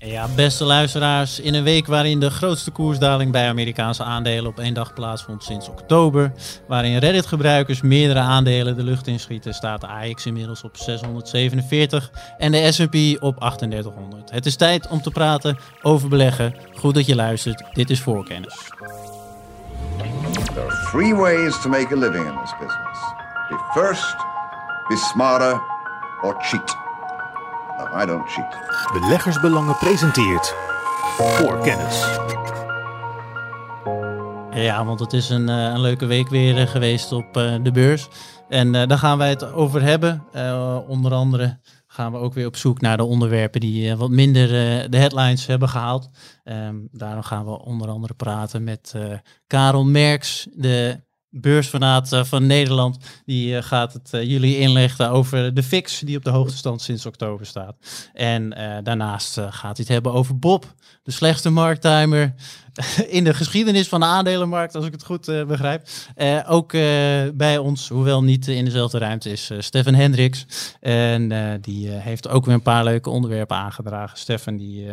Ja, beste luisteraars, in een week waarin de grootste koersdaling bij Amerikaanse aandelen op één dag plaatsvond sinds oktober, waarin Reddit-gebruikers meerdere aandelen de lucht inschieten, staat de AX inmiddels op 647 en de S&P op 3800. Het is tijd om te praten over beleggen. Goed dat je luistert. Dit is Voorkennis. There are three ways to make a living in this business. Be first, be smarter, or cheat. No, I don't cheat. Beleggersbelangen presenteert voor kennis. Ja, want het is een, eh, een leuke week weer eh, geweest op eh, de beurs. En eh, daar gaan wij het over hebben. Eh, onder andere gaan we ook weer op zoek naar de onderwerpen die wat minder eh, de headlines hebben gehaald. Ehm, daarom gaan we onder andere praten met eh, Karel Merks, de beursfanaat eh, van Nederland. Die eh, gaat het eh, jullie inleggen over de fix die op de hoogste stand sinds oktober staat. En daarnaast gaat hij het hebben over Bob, de slechtste markttimer in de geschiedenis van de aandelenmarkt, als ik het goed begrijp. Ook bij ons, hoewel niet in dezelfde ruimte, is Stefan Hendricks. En die heeft ook weer een paar leuke onderwerpen aangedragen. Stefan, die...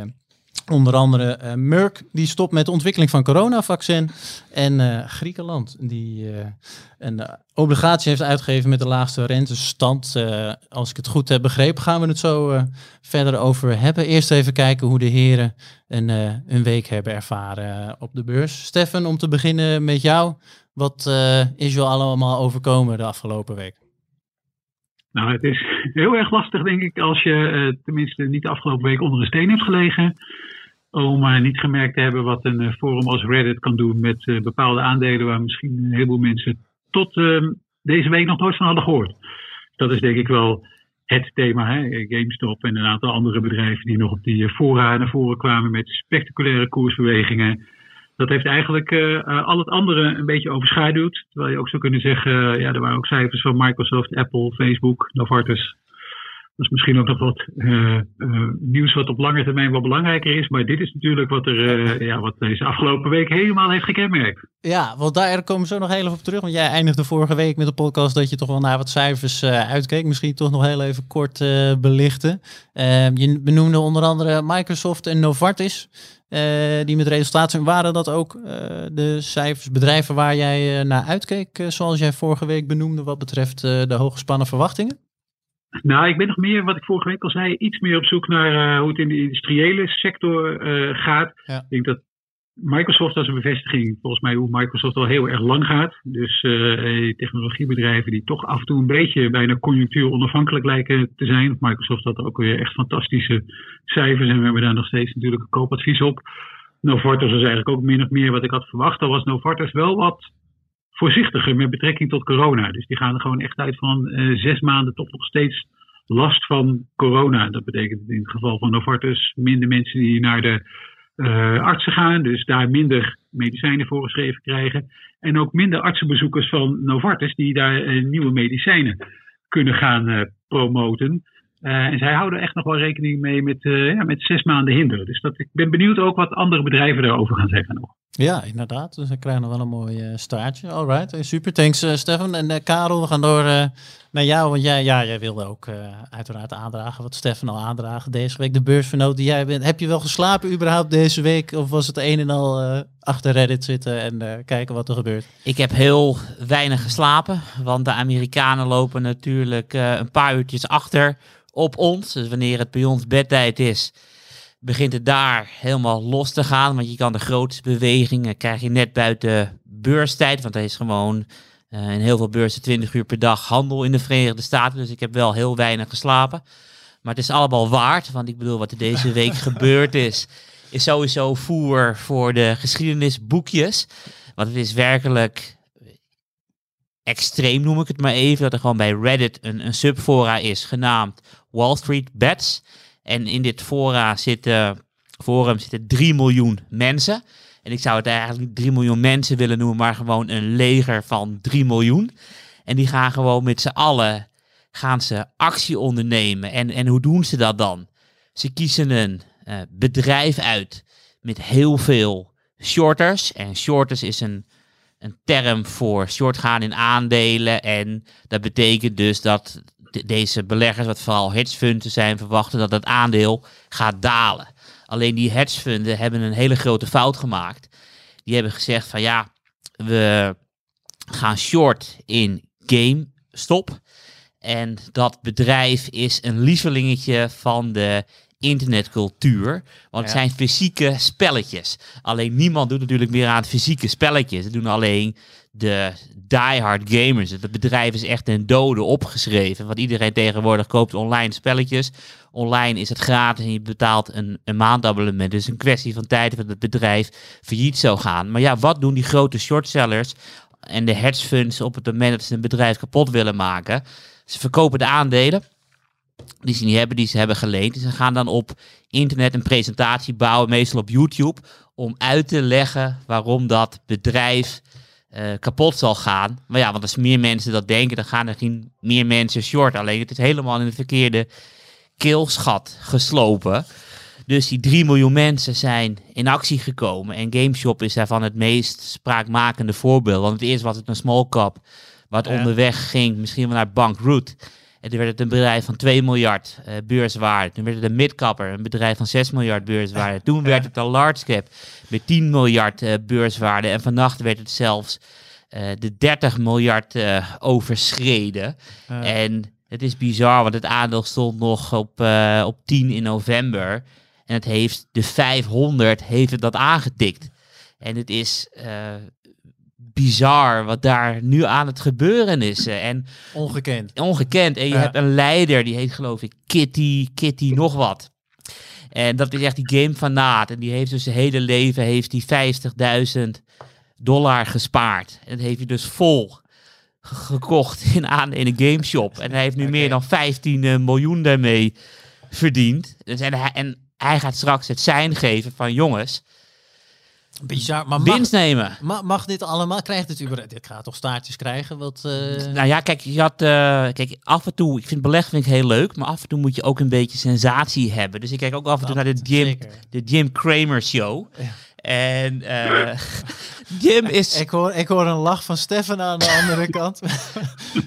Onder andere eh Merck, die stopt met de ontwikkeling van coronavaccin. En eh, Griekenland, die eh, een obligatie heeft uitgegeven met de laagste rentestand. Als ik het goed heb begrepen, gaan we het zo verder over hebben. Eerst even kijken hoe de heren een, een week hebben ervaren op de beurs. Stefan, om te beginnen met jou. Wat is jou allemaal overkomen de afgelopen week? Nou, het is heel erg lastig, denk ik, als je eh, tenminste niet de afgelopen week onder een steen hebt gelegen. Om eh, niet gemerkt te hebben wat een eh, forum als Reddit kan doen met bepaalde aandelen waar misschien een heleboel mensen tot eh, deze week nog nooit van hadden gehoord. Dat is denk ik wel het thema. Hè? GameStop en een aantal andere bedrijven die nog op die fora naar voren kwamen met spectaculaire koersbewegingen. Dat heeft eigenlijk eh, eh, al het andere een beetje overschaduwd. Terwijl je ook zou kunnen zeggen, eh, ja, er waren ook cijfers van Microsoft, Apple, Facebook, Novartis. Dat is misschien ook nog wat nieuws wat op lange termijn wel belangrijker is. Maar dit is natuurlijk wat, er, eh, ja, wat deze afgelopen week helemaal heeft gekenmerkt. Ja, want daar komen we zo nog heel even op terug. Want jij eindigde vorige week met de podcast dat je toch wel naar wat cijfers uitkeek. Misschien toch nog heel even kort belichten. Je benoemde onder andere Microsoft en Novartis. Eh, die met resultaten zijn. Waren dat ook eh, de cijfers, bedrijven waar jij eh, naar uitkeek, zoals jij vorige week benoemde, wat betreft de hooggespannen verwachtingen? Nou, ik ben nog meer, wat ik vorige week al zei, iets meer op zoek naar hoe het in de industriële sector gaat. Ja. Ik denk dat Microsoft als een bevestiging, volgens mij hoe Microsoft al heel erg lang gaat. Dus eh, technologiebedrijven die toch af en toe een beetje bijna conjunctuur onafhankelijk lijken te zijn. Microsoft had ook weer echt fantastische cijfers en we hebben daar nog steeds natuurlijk een koopadvies op. Novartis was eigenlijk ook min of meer wat ik had verwacht. Al was Novartis wel wat voorzichtiger met betrekking tot corona. Dus die gaan er gewoon echt uit van eh, zes maanden toch nog steeds last van corona. Dat betekent in het geval van Novartis minder mensen die naar de eh, artsen gaan, dus daar minder medicijnen voorgeschreven krijgen. En ook minder artsenbezoekers van Novartis die daar eh, nieuwe medicijnen kunnen gaan eh, promoten. En zij houden echt nog wel rekening mee met, ja, met zes maanden hinder. Dus dat, ik ben benieuwd ook wat andere bedrijven daarover gaan zeggen nog. Ja, inderdaad. Dus we krijgen nog wel een mooi eh, staartje. Alright, eh, super. Thanks eh, Stefan. En eh, Karel, we gaan door naar jou. Want jij, jij wilde ook uiteraard aandragen wat Stefan al aandragen deze week. De beursvernoot die jij bent. Heb je wel geslapen überhaupt deze week? Of was het een en al achter Reddit zitten en kijken wat er gebeurt? Ik heb heel weinig geslapen, want de Amerikanen lopen natuurlijk een paar uurtjes achter op ons. Dus wanneer het bij ons bedtijd is, begint het daar helemaal los te gaan. Want je kan de grootste bewegingen krijg je net buiten beurstijd, want er is gewoon eh, in heel veel beurzen 20 uur per dag handel in de Verenigde Staten. Dus ik heb wel heel weinig geslapen. Maar het is allemaal waard, want ik bedoel wat er deze week gebeurd is, is sowieso voer voor de geschiedenisboekjes. Want het is werkelijk extreem, noem ik het maar even, dat er gewoon bij Reddit een, een subfora is genaamd Wall Street Bets. En in dit fora zitten, forum zitten 3 miljoen mensen. En ik zou het eigenlijk niet 3 miljoen mensen willen noemen, maar gewoon een leger van 3 miljoen. En die gaan gewoon met z'n allen gaan ze actie ondernemen. En, en hoe doen ze dat dan? Ze kiezen een eh, bedrijf uit met heel veel shorters. En shorters is een, een term voor short gaan in aandelen. En dat betekent dus dat de- deze beleggers, wat vooral hedgefunds zijn, verwachten dat het aandeel gaat dalen. Alleen die hedgefunden hebben een hele grote fout gemaakt. Die hebben gezegd van ja, we gaan short in GameStop. En dat bedrijf is een lievelingetje van de internetcultuur. Want het zijn fysieke spelletjes. Alleen niemand doet natuurlijk meer aan fysieke spelletjes. Het doen alleen de diehard gamers. Het bedrijf is echt een dode opgeschreven. Want iedereen tegenwoordig koopt online spelletjes. Online is het gratis en je betaalt een, een maandabonnement. Dus een kwestie van tijd dat het bedrijf failliet zou gaan. Maar ja, wat doen die grote shortsellers en de hedge funds op het moment dat ze een bedrijf kapot willen maken? Ze verkopen de aandelen die ze niet hebben, die ze hebben geleend. En ze gaan dan op internet een presentatie bouwen, meestal op YouTube, om uit te leggen waarom dat bedrijf eh, kapot zal gaan. Maar ja, want als meer mensen dat denken, dan gaan er geen meer mensen short. Alleen het is helemaal in de verkeerde keelschat geslopen. Dus die 3 miljoen mensen zijn in actie gekomen. En GameShop is daarvan het meest spraakmakende voorbeeld. Want het eerst was het een small cap, wat Ja. onderweg ging, misschien wel naar bankroot. En toen werd het een bedrijf van 2 miljard eh, beurswaarde. Toen werd het een midcapper, een bedrijf van 6 miljard beurswaarde. Toen werd het een large cap met 10 miljard eh, beurswaarde. En vannacht werd het zelfs eh, de 30 miljard overschreden. En het is bizar, want het aandeel stond nog op, op 10 in november. En het heeft de 500 heeft het dat aangetikt. En het is bizar wat daar nu aan het gebeuren is. En Ongekend. ongekend. En je Ja. hebt een leider, die heet geloof ik Kitty, Kitty nog wat. En dat is echt die gamefanaat. En die heeft dus zijn hele leven heeft die 50.000 dollar gespaard. En dat heeft hij dus vol ge- gekocht in aan in een gameshop. En hij heeft nu meer dan 15 eh, miljoen daarmee verdiend. Dus en, hij, en hij gaat straks het zijn geven van jongens, Bizar. Maar mag, winst nemen. ma- mag dit allemaal? Krijgt het überhaupt? Dit gaat toch staartjes krijgen? Wat, eh, Nou ja, kijk, je had, eh, kijk, af en toe, ik vind vind ik heel leuk, maar af en toe moet je ook een beetje sensatie hebben. Dus ik kijk ook af en toe naar de Jim, zeker. de Jim Cramer show. Ja. En eh, Jim is, Ik hoor, ik hoor een lach van Stefan aan de andere kant.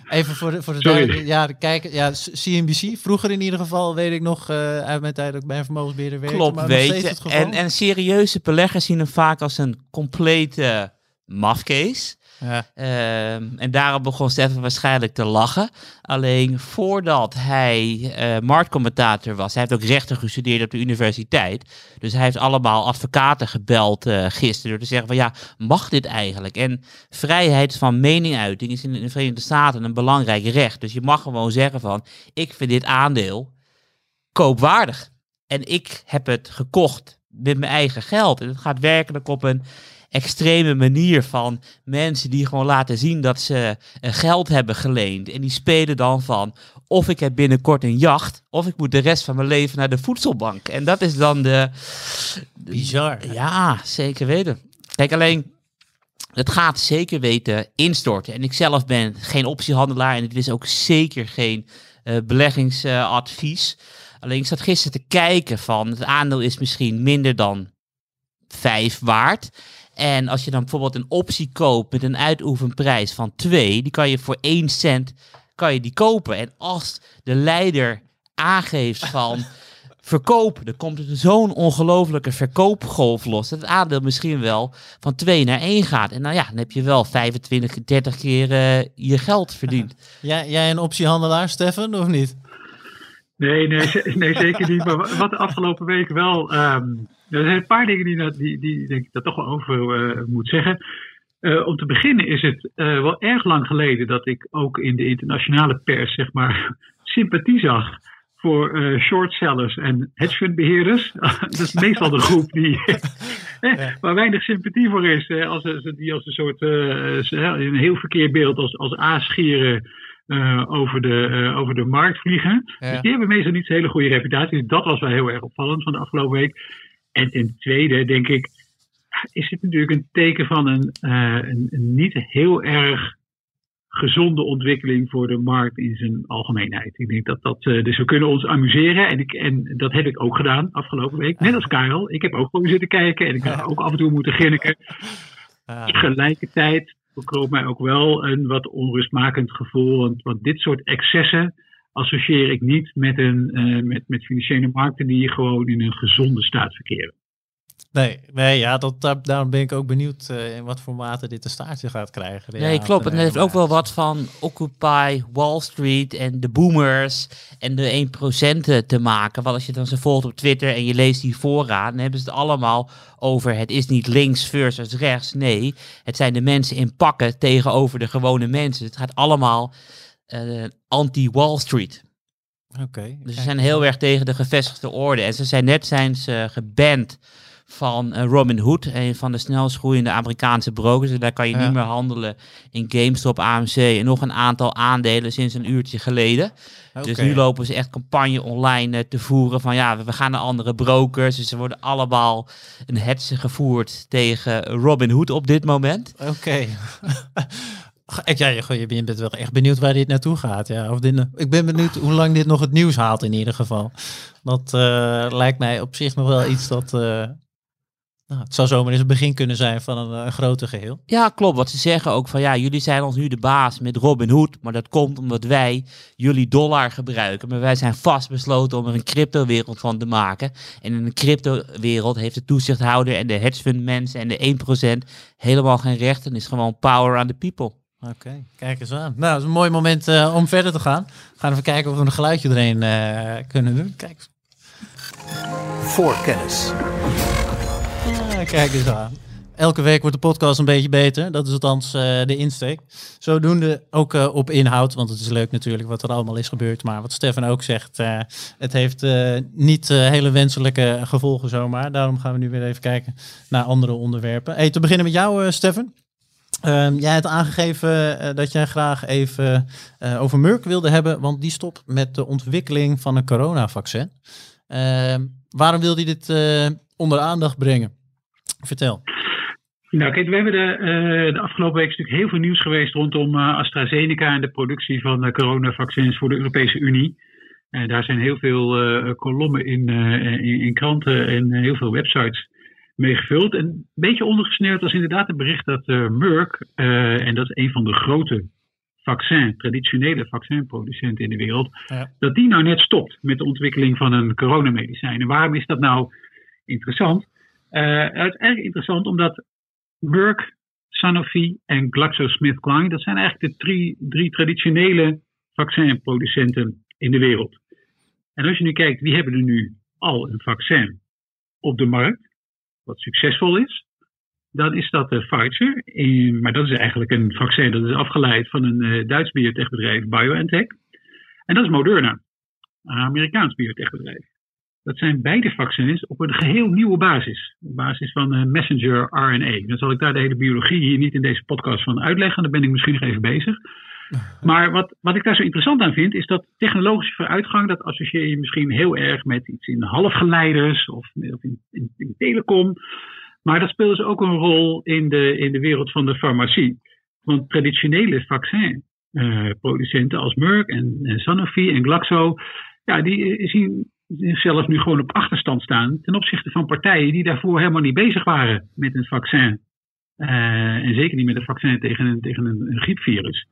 Even voor de, voor de Sorry. duidelijkheid. Ja, de kijker, ja, CNBC. Vroeger in ieder geval, weet ik nog, eh, uit mijn tijd dat ik bij een vermogensbeheerder werkte. klopt, maar weet je. En, en serieuze beleggers zien hem vaak als een complete mafcase. Ja. Ehm, en daarom begon Stefan waarschijnlijk te lachen. Alleen voordat hij eh, marktcommentator was, hij heeft ook rechten gestudeerd op de universiteit. Dus hij heeft allemaal advocaten gebeld eh, gisteren door te zeggen van ja, mag dit eigenlijk? En vrijheid van meninguiting is in de Verenigde Staten een belangrijk recht. Dus je mag gewoon zeggen van ik vind dit aandeel koopwaardig. En ik heb het gekocht met mijn eigen geld. En het gaat werkelijk op een extreme manier van mensen die gewoon laten zien dat ze eh, geld hebben geleend. En die spelen dan van of ik heb binnenkort een jacht of ik moet de rest van mijn leven naar de voedselbank. En dat is dan de... Bizar. Ja, zeker weten. Kijk, alleen het gaat zeker weten instorten. En ik zelf ben geen optiehandelaar en het is ook zeker geen eh, beleggingsadvies. Alleen ik zat gisteren te kijken van het aandeel is misschien minder dan 5 waard. En als je dan bijvoorbeeld een optie koopt met een uitoefenprijs van 2, die kan je voor 1 cent kan je die kopen. En als de leider aangeeft van verkoop, dan komt er zo'n ongelofelijke verkoopgolf los. Dat het aandeel misschien wel van 2 naar 1 gaat. En nou ja, dan heb je wel 25, 30 keer eh, je geld verdiend. Jij, jij een optiehandelaar, Stefan, of niet? Nee, nee, nee, zeker niet. Maar wa- wat de afgelopen week wel. ehm, er zijn een paar dingen die, die, die denk ik daar toch wel over eh, moet zeggen. Eh, om te beginnen is het eh, wel erg lang geleden dat ik ook in de internationale pers, zeg maar, sympathie zag voor eh shortsellers en hedgefundbeheerders. dat is meestal de groep die, waar weinig sympathie voor is. Hè, als, ze- die als een soort, een heel verkeerd beeld als, als aasgieren over, de, over de markt vliegen. Ja. Dus die hebben meestal niet zo'n hele goede reputatie. Dat was wel heel erg opvallend van de afgelopen week. En ten tweede denk ik, is het natuurlijk een teken van een, eh, een, een niet heel erg gezonde ontwikkeling voor de markt in zijn algemeenheid. Ik denk dat dat, eh, dus we kunnen ons amuseren en, ik, en dat heb ik ook gedaan afgelopen week. Net als Karel. Ik heb ook gewoon zitten kijken en ik heb ook af en toe moeten grinniken. Tegelijkertijd bekroop mij ook wel een wat onrustmakend gevoel. Want, want dit soort excessen, associeer ik niet met, een, uh, met, met financiële markten die gewoon in een gezonde staat verkeren. Nee, nee ja, dat, daar, daarom ben ik ook benieuwd uh, in wat voor mate dit een staartje gaat krijgen. Nee, klopt. En het heeft ook wel wat van Occupy Wall Street en de boomers en de 1% te maken. Want als je dan ze volgt op Twitter en je leest die voorraad, dan hebben ze het allemaal over het is niet links versus rechts. Nee, het zijn de mensen in pakken tegenover de gewone mensen. Het gaat allemaal uh, anti-Wall Street. Oké. Okay, dus ze zijn heel erg tegen de gevestigde orde. En ze zijn net zijn ze geband van uh, Robin Hood, een van de snelst groeiende Amerikaanse brokers. En daar kan je ja. niet meer handelen in GameStop, AMC en nog een aantal aandelen sinds een uurtje geleden. Okay. Dus nu lopen ze echt campagne online uh, te voeren van ja, we gaan naar andere brokers. Dus ze worden allemaal een hetze gevoerd tegen Robin Hood op dit moment. Oké. Okay. Ja, je bent wel echt benieuwd waar dit naartoe gaat. Ja. Of dit, ik ben benieuwd hoe lang dit nog het nieuws haalt in ieder geval. Dat uh, lijkt mij op zich nog wel iets dat... Uh, nou, het zou zomaar eens het begin kunnen zijn van een, een groter geheel. Ja, klopt. Wat ze zeggen ook van ja, jullie zijn ons nu de baas met Robin Hood. Maar dat komt omdat wij jullie dollar gebruiken. Maar wij zijn vastbesloten om er een crypto-wereld van te maken. En in een crypto-wereld heeft de toezichthouder en de hedge fund mensen en de 1% helemaal geen recht. En is gewoon power aan the people. Oké, okay, kijk eens aan. Nou, dat is een mooi moment uh, om verder te gaan. We gaan even kijken of we een geluidje erin uh, kunnen doen. Kijk. Voorkennis. Ja, kijk eens aan. Elke week wordt de podcast een beetje beter. Dat is althans uh, de insteek. Zodoende ook op inhoud, want het is leuk natuurlijk wat er allemaal is gebeurd. Maar wat Stefan ook zegt, het heeft niet hele wenselijke gevolgen zomaar. Daarom gaan we nu weer even kijken naar andere onderwerpen. Hey, te beginnen met jou, Stefan. Um, jij hebt aangegeven uh, dat jij graag even uh, over Merck wilde hebben, want die stopt met de ontwikkeling van een coronavaccin. Uh, waarom wilde je dit uh, onder aandacht brengen? Vertel. Nou, kijk, we hebben de, de afgelopen week natuurlijk heel veel nieuws geweest rondom AstraZeneca en de productie van coronavaccins voor de Europese Unie. Daar zijn heel veel kolommen in, in, in, kranten en heel veel websites mee gevuld. En een beetje ondergesneeuwd was inderdaad het bericht dat uh, Merck, uh, en dat is een van de grote vaccin, traditionele vaccinproducenten in de wereld, ja. dat die nou net stopt met de ontwikkeling van een coronamedicijn. En waarom is dat nou interessant? Uh, het is erg interessant omdat Merck, Sanofi en GlaxoSmithKline, dat zijn eigenlijk de drie, drie traditionele vaccinproducenten in de wereld. En als je nu kijkt, wie hebben er nu al een vaccin op de markt? Wat succesvol is, dan is dat de Pfizer. maar dat is eigenlijk een vaccin dat is afgeleid van een uh, Duits biotechbedrijf, BioNTech. En dat is Moderna, een Amerikaans biotechbedrijf. Dat zijn beide vaccins op een geheel nieuwe basis. Op basis van messenger RNA. Dan zal ik daar de hele biologie hier niet in deze podcast van uitleggen. Daar ben ik misschien nog even bezig. Maar wat, wat ik daar zo interessant aan vind, is dat technologische vooruitgang, dat associeer je misschien heel erg met iets in halfgeleiders of, in, in, telecom. Maar dat speelt dus ook een rol in de, in de wereld van de farmacie. Want traditionele vaccinproducenten uh, als Merck en, Sanofi en Glaxo, ja, die zien zichzelf nu gewoon op achterstand staan ten opzichte van partijen die daarvoor helemaal niet bezig waren met een vaccin. Uh, en zeker niet met een vaccin tegen tegen een griepvirus.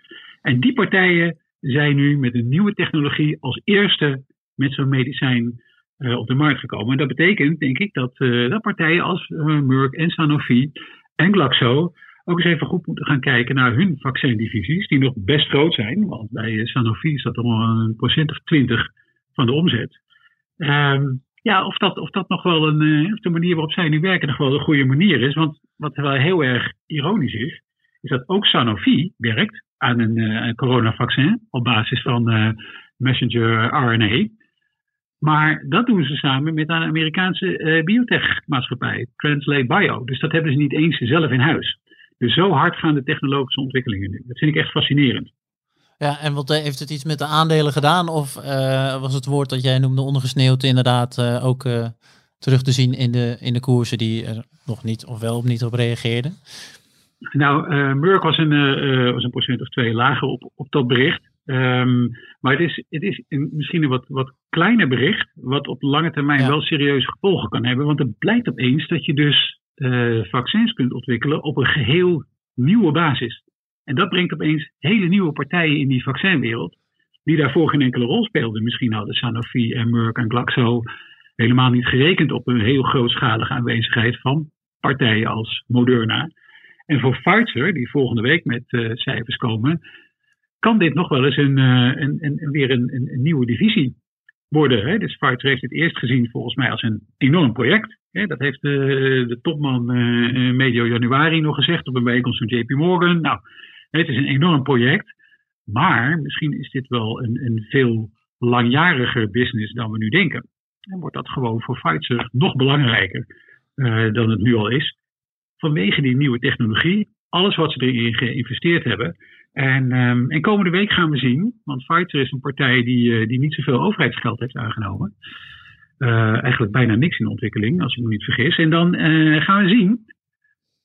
En die partijen zijn nu met een nieuwe technologie als eerste met zo'n medicijn uh, op de markt gekomen. En dat betekent, denk ik, dat, uh, dat partijen als uh, Merck en Sanofi en Glaxo ook eens even goed moeten gaan kijken naar hun vaccindivisies, die nog best groot zijn. Want bij Sanofi is dat al een procent of twintig van de omzet. Um, ja, of dat, of dat nog wel een, of de manier waarop zij nu werken nog wel een goede manier is. Want wat wel heel erg ironisch is, is dat ook Sanofi werkt aan een, uh, een coronavaccin op basis van uh, messenger RNA. Maar dat doen ze samen met een Amerikaanse uh, biotechmaatschappij, Translate Bio. Dus dat hebben ze niet eens zelf in huis. Dus zo hard gaan de technologische ontwikkelingen nu. Dat vind ik echt fascinerend. Ja, en wat heeft het iets met de aandelen gedaan? Of was het woord dat jij noemde ondergesneeuwd inderdaad ook terug te zien in de, in de koersen die er nog niet of wel op niet op reageerden? Nou, uh, Merck was een, uh, was een procent of twee lager op, op dat bericht. Um, maar het is, het is een, misschien een wat, wat kleiner bericht, wat op lange termijn ja. wel serieuze gevolgen kan hebben. Want het blijkt opeens dat je dus uh, vaccins kunt ontwikkelen op een geheel nieuwe basis. En dat brengt opeens hele nieuwe partijen in die vaccinwereld. die daarvoor geen enkele rol speelden. Misschien hadden Sanofi en Merck en Glaxo helemaal niet gerekend op een heel grootschalige aanwezigheid van partijen als Moderna. En voor Pfizer, die volgende week met uh, cijfers komen, kan dit nog wel eens een, uh, een, weer een, een, nieuwe divisie worden. Hè? Dus Pfizer heeft het eerst gezien volgens mij als een enorm project. Hè? Dat heeft de, de topman medio januari nog gezegd op een bijeenkomst van JP Morgan. Nou, het is een enorm project. Maar misschien is dit wel een, een veel langjariger business dan we nu denken. En wordt dat gewoon voor Pfizer nog belangrijker dan het nu al is. Vanwege die nieuwe technologie, alles wat ze erin geïnvesteerd hebben. En, um, en komende week gaan we zien, want Pfizer is een partij die, uh, die niet zoveel overheidsgeld heeft aangenomen. Uh, eigenlijk bijna niks in ontwikkeling, als ik me niet vergis. En dan gaan we zien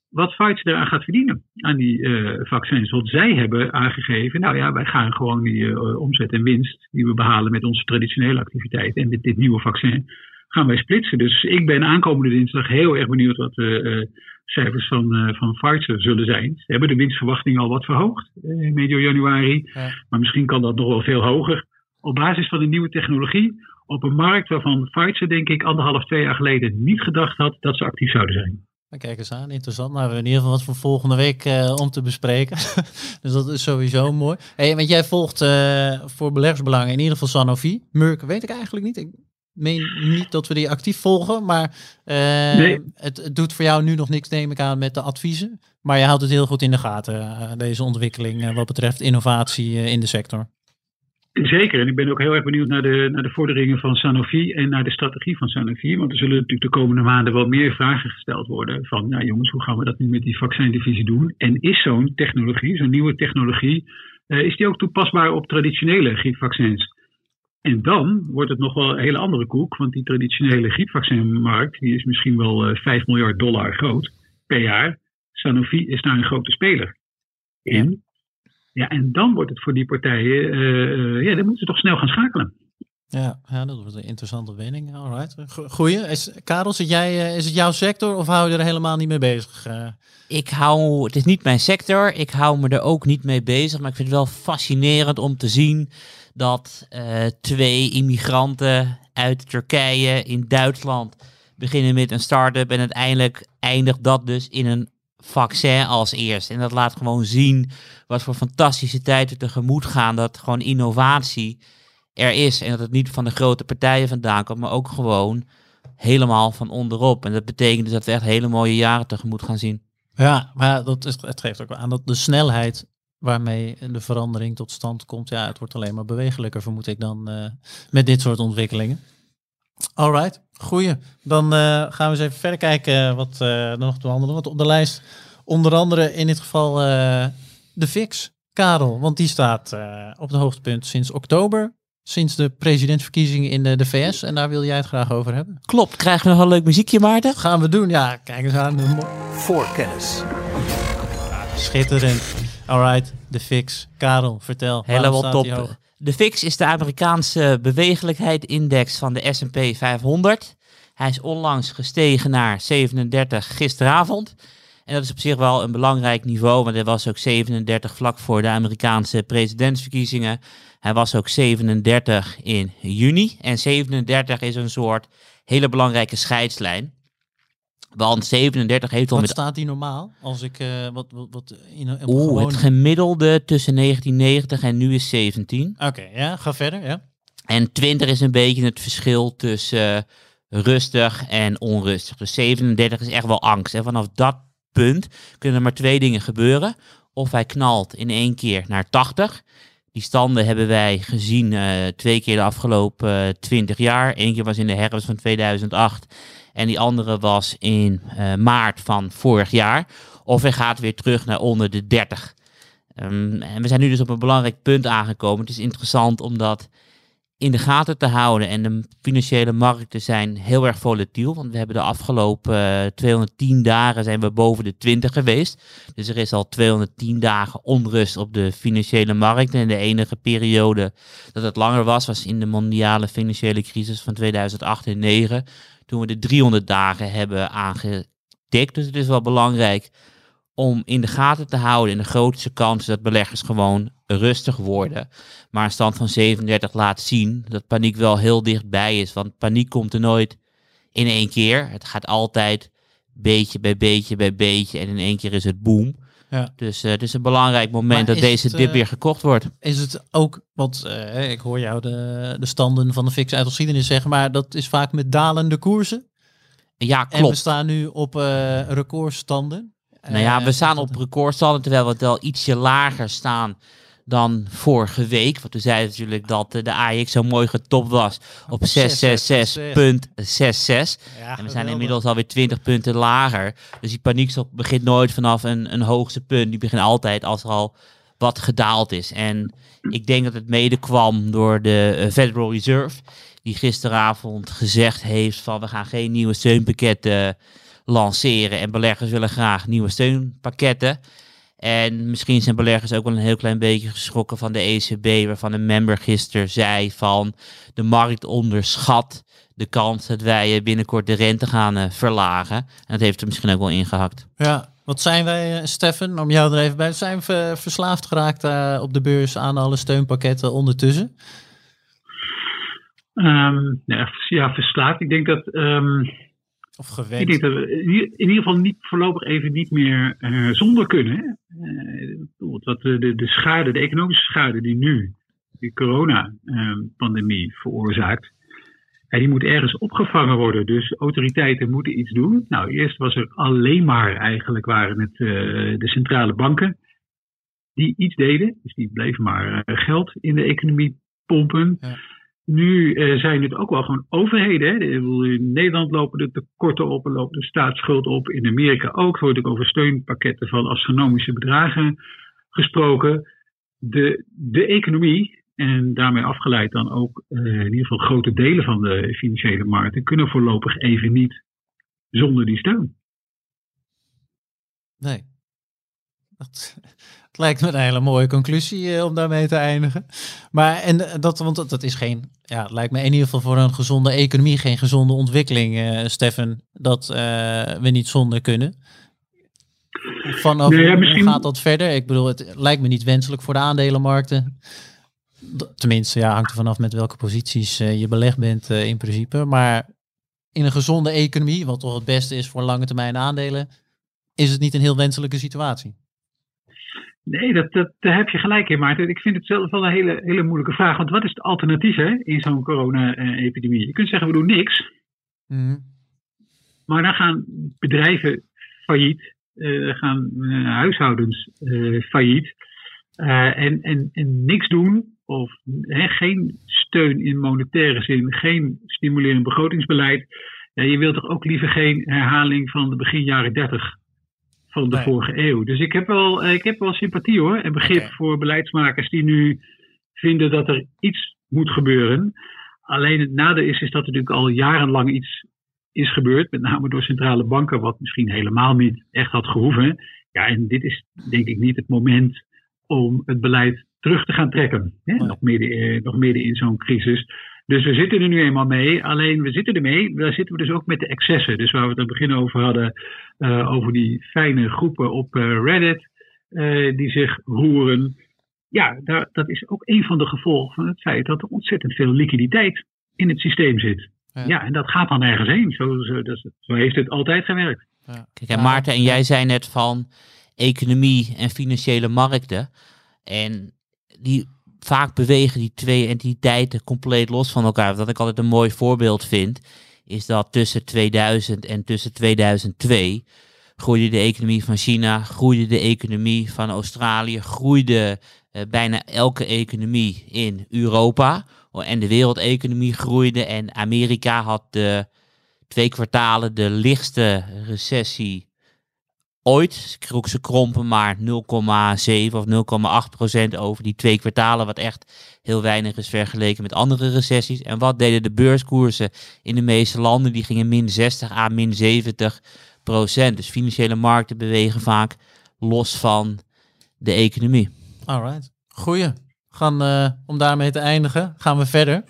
wat Pfizer eraan gaat verdienen aan die vaccins. Want zij hebben aangegeven, nou ja, wij gaan gewoon die omzet en winst die we behalen met onze traditionele activiteiten en met dit nieuwe vaccin gaan wij splitsen. Dus ik ben aankomende dinsdag heel erg benieuwd wat de uh, cijfers van, van Pfizer zullen zijn. Ze hebben de winstverwachting al wat verhoogd in medio januari, ja. maar misschien kan dat nog wel veel hoger. Op basis van de nieuwe technologie op een markt waarvan Pfizer denk ik anderhalf, twee jaar geleden niet gedacht had dat ze actief zouden zijn. Kijk eens aan, interessant. Nou, we hebben in ieder geval wat voor volgende week uh, om te bespreken. dus dat is sowieso mooi. Hey, want jij volgt uh, voor beleggersbelangen in ieder geval Sanofi. Merck weet ik eigenlijk niet. Ik meen niet dat we die actief volgen, maar uh, nee. het, het, doet voor jou nu nog niks, neem ik aan, met de adviezen. Maar je houdt het heel goed in de gaten, deze ontwikkeling wat betreft innovatie in de sector. Zeker, en ik ben ook heel erg benieuwd naar de, naar de vorderingen van Sanofi en naar de strategie van Sanofi. Want er zullen natuurlijk de komende maanden wel meer vragen gesteld worden. Van, nou jongens, hoe gaan we dat nu met die vaccindivisie doen? En is zo'n technologie, zo'n nieuwe technologie, is die ook toepasbaar op traditionele griepvaccins? En dan wordt het nog wel een hele andere koek, want die traditionele griepvaccinmarkt, die is misschien wel uh, 5 miljard dollar groot per jaar. Sanofi is daar een grote speler in. Ja, en dan wordt het voor die partijen, uh, ja, dan moeten ze toch snel gaan schakelen. Ja, ja dat wordt een interessante winning. Alright. Goeie. Is, Karel, zit jij, is het jouw sector of hou je er helemaal niet mee bezig? Uh? Ik hou, het is niet mijn sector, ik hou me er ook niet mee bezig, maar ik vind het wel fascinerend om te zien dat uh, twee immigranten uit Turkije in Duitsland beginnen met een start-up en uiteindelijk eindigt dat dus in een vaccin als eerste. En dat laat gewoon zien wat voor fantastische tijd we tegemoet gaan. Dat gewoon innovatie er is. En dat het niet van de grote partijen vandaan komt, maar ook gewoon helemaal van onderop. En dat betekent dus dat we echt hele mooie jaren tegemoet gaan zien. Ja, maar dat het geeft ook aan dat de snelheid waarmee de verandering tot stand komt, ja, het wordt alleen maar bewegelijker, vermoed ik dan, uh, met dit soort ontwikkelingen. Alright, goeie. Dan uh, gaan we eens even verder kijken wat uh, nog te behandelen. Wat op de lijst, onder andere in dit geval uh, de fix, Karel. Want die staat op het hoogtepunt sinds oktober. Sinds de presidentsverkiezingen in de, de, VS. En daar wil jij het graag over hebben. Klopt. Krijgen we nog een leuk muziekje, Maarten? Gaan we doen, ja. Kijk eens aan. Voorkennis. Schitterend. Alright, de fix. Karel, vertel. Helemaal top. De VIX is de Amerikaanse bewegelijkheidindex van de S&P 500. Hij is onlangs gestegen naar 37 gisteravond. En dat is op zich wel een belangrijk niveau, want hij was ook 37 vlak voor de Amerikaanse presidentsverkiezingen. Hij was ook 37 in juni. En 37 is een soort hele belangrijke scheidslijn. Want 37 heeft al wat met... staat die normaal? Als ik uh, wat, wat, wat in een Oeh, gewone... het gemiddelde tussen 1990 en nu is 17. Oké, okay, ja, ga verder, ja. En 20 is een beetje het verschil tussen uh, rustig en onrustig. Dus 37 is echt wel angst. En vanaf dat punt kunnen er maar twee dingen gebeuren. Of hij knalt in één keer naar 80. Die standen hebben wij gezien uh, twee keer de afgelopen 20 jaar. Eén keer was in de herfst van 2008. En die andere was in uh, maart van vorig jaar. Of hij gaat weer terug naar onder de 30. Um, en we zijn nu dus op een belangrijk punt aangekomen. Het is interessant om dat in de gaten te houden. En de financiële markten zijn heel erg volatiel. Want we hebben de afgelopen uh, 210 dagen zijn we boven de 20 geweest. Dus er is al 210 dagen onrust op de financiële markten. En de enige periode dat het langer was, was in de mondiale financiële crisis van 2008 en 2009 toen we de 300 dagen hebben aangetikt. Dus het is wel belangrijk om in de gaten te houden. En de grootste kans dat beleggers gewoon rustig worden. Maar een stand van 37 laat zien dat paniek wel heel dichtbij is. Want paniek komt er nooit in één keer. Het gaat altijd beetje bij beetje bij beetje. En in één keer is het boom. Ja. Dus eh, het is een belangrijk moment Maar dat deze het, dip eh, weer gekocht wordt. Is het ook, want eh, ik hoor jou de, de standen van de fix uit geschiedenis zeggen, maar dat is vaak met dalende koersen. Ja, En we klopt. staan nu op recordstanden. Nou ja, we staan op recordstanden, terwijl we wel ietsje lager staan dan vorige week. Want toen zeiden we natuurlijk dat eh, de AX zo mooi getopt was op 666.66. Ja, En we zijn inmiddels alweer 20 punten lager. Dus die paniekstop begint nooit vanaf een, een hoogste punt. Die begint altijd als er al wat gedaald is. En ik denk dat het mede kwam door de eh, Federal Reserve. Die gisteravond gezegd heeft van we gaan geen nieuwe steunpakketten lanceren. En beleggers willen graag nieuwe steunpakketten. En misschien zijn beleggers ook wel een heel klein beetje geschrokken van de ECB, waarvan een member gisteren zei van de markt onderschat de kans dat wij eh, binnenkort de rente gaan eh, verlagen. En dat heeft er misschien ook wel ingehakt. Ja, wat zijn wij, eh, Stefan, om jou er even bij te zijn, we ver- verslaafd geraakt eh, op de beurs aan alle steunpakketten ondertussen? Ehm, ja, ja, verslaafd. Ik denk dat, ehm, Of ik denk dat we in ieder- geval niet, voorlopig even niet meer eh, zonder kunnen. Wat de, de, de schade, de economische schade die nu de coronapandemie veroorzaakt, ja, die moet ergens opgevangen worden. Dus autoriteiten moeten iets doen. Nou, eerst was er alleen maar eigenlijk waren het de centrale banken die iets deden. Dus die bleven maar geld in de economie pompen. Ja. Nu eh, zijn het ook wel gewoon overheden. Hè. In Nederland lopen de tekorten op, er loopt de staatsschuld op. In Amerika ook. Er wordt ook over steunpakketten van astronomische bedragen gesproken. De, de economie, en daarmee afgeleid dan ook eh, in ieder geval grote delen van de financiële markten, kunnen voorlopig even niet zonder die steun. Nee. Dat, het lijkt me een hele mooie conclusie eh, om daarmee te eindigen. Maar en eh, dat, want dat, dat is geen, ja, het lijkt me in ieder geval voor een gezonde economie geen gezonde ontwikkeling, eh Stefan, dat eh, we niet zonder kunnen. Vanaf Nee, ja, hoe misschien- gaat dat verder? Ik bedoel, het lijkt me niet wenselijk voor de aandelenmarkten. Tenminste, ja, hangt er vanaf met welke posities eh, je belegd bent in principe. Maar in een gezonde economie, wat toch het beste is voor lange termijn aandelen, is het niet een heel wenselijke situatie. Nee, dat, dat, daar heb je gelijk in, Maarten. Ik vind het zelf wel een hele, hele moeilijke vraag. Want wat is het alternatief hè, in zo'n corona-epidemie? Je kunt zeggen, we doen niks. Maar dan gaan bedrijven failliet. dan gaan eh, huishoudens eh, failliet. En, en, en niks doen, of hè, geen steun in monetaire zin, geen stimulerend begrotingsbeleid. Ja, je wilt toch ook liever geen herhaling van de begin jaren 30 van de Nee. vorige eeuw. Dus ik heb wel, eh, ik heb wel sympathie hoor. En begrip voor beleidsmakers die nu vinden dat er iets moet gebeuren. Alleen het nadeel is, is dat er natuurlijk al jarenlang iets is gebeurd. Met name door centrale banken, wat misschien helemaal niet echt had gehoeven. Ja, en dit is denk ik niet het moment om het beleid terug te gaan trekken. Hè? Nog, midden, eh, nog midden in zo'n crisis. Dus we zitten er nu eenmaal mee. Alleen we zitten ermee. Daar zitten we dus ook met de excessen. Dus waar we het aan het begin over hadden. eh, over die fijne groepen op eh, Reddit. eh, die zich roeren. Ja, daar, dat is ook een van de gevolgen van het feit dat er ontzettend veel liquiditeit in het systeem zit. Ja. Ja, en dat gaat dan ergens heen. Zo, zo, dat, zo heeft het altijd gewerkt. Kijk, en Maarten, en jij zei net van economie en financiële markten. En die vaak bewegen die twee entiteiten compleet los van elkaar. Wat ik altijd een mooi voorbeeld vind, is dat tussen 2000 en tussen 2002 groeide de economie van China, groeide de economie van Australië, groeide eh, bijna elke economie in Europa. En de wereldeconomie groeide en Amerika had de twee kwartalen de lichtste recessie ooit. Ze krok- Ze krompen maar 0,7 of 0,8 procent over die twee kwartalen, wat echt heel weinig is vergeleken met andere recessies. En wat deden de beurskoersen in de meeste landen? Die gingen min 60 à min 70 procent. Dus financiële markten bewegen vaak los van de economie. Alright. Goeie. Gaan, eh, om daarmee te eindigen, gaan we verder.